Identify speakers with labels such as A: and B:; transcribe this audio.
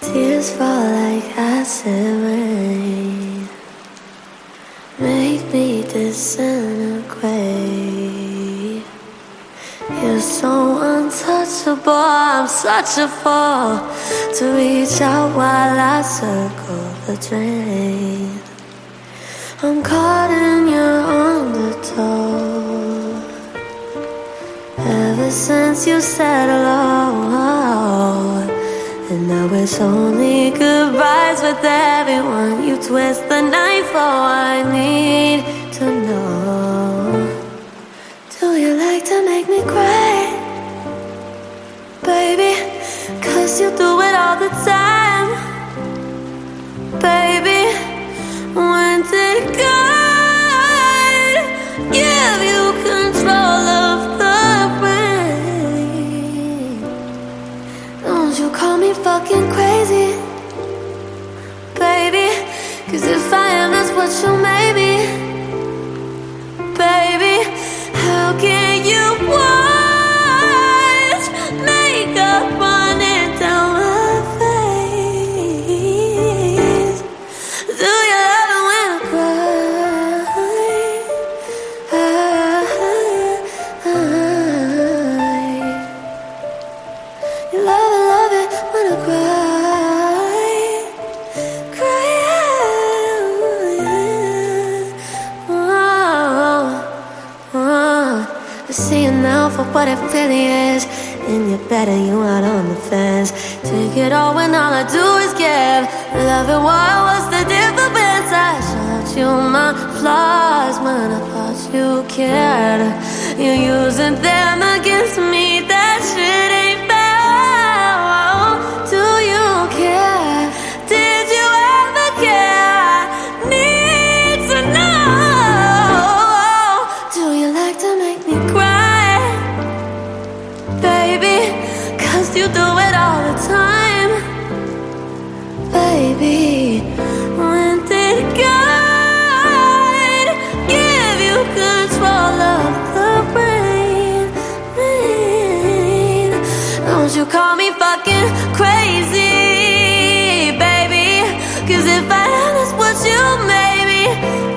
A: Tears fall like acid rain, make me disintegrate. You're so untouchable, I'm such a fool to reach out while I circle the drain. I'm caught in your undertow. Ever since you said hello, now it's only goodbyes with everyone. You twist the knife, oh, I need to know. Do you like to make me cry, baby? Cause you do it all the time, made me, baby. How can you watch I see it now for what it really is. And you're better, you out on the fence. Take it all when all I do is give. Love it, what was the difference? I showed you my flaws when I thought you cared. You're using them against me, do it all the time, baby. When did God give you control of the brain? Don't you call me fucking crazy, baby? Cause if I am, that's what you made me.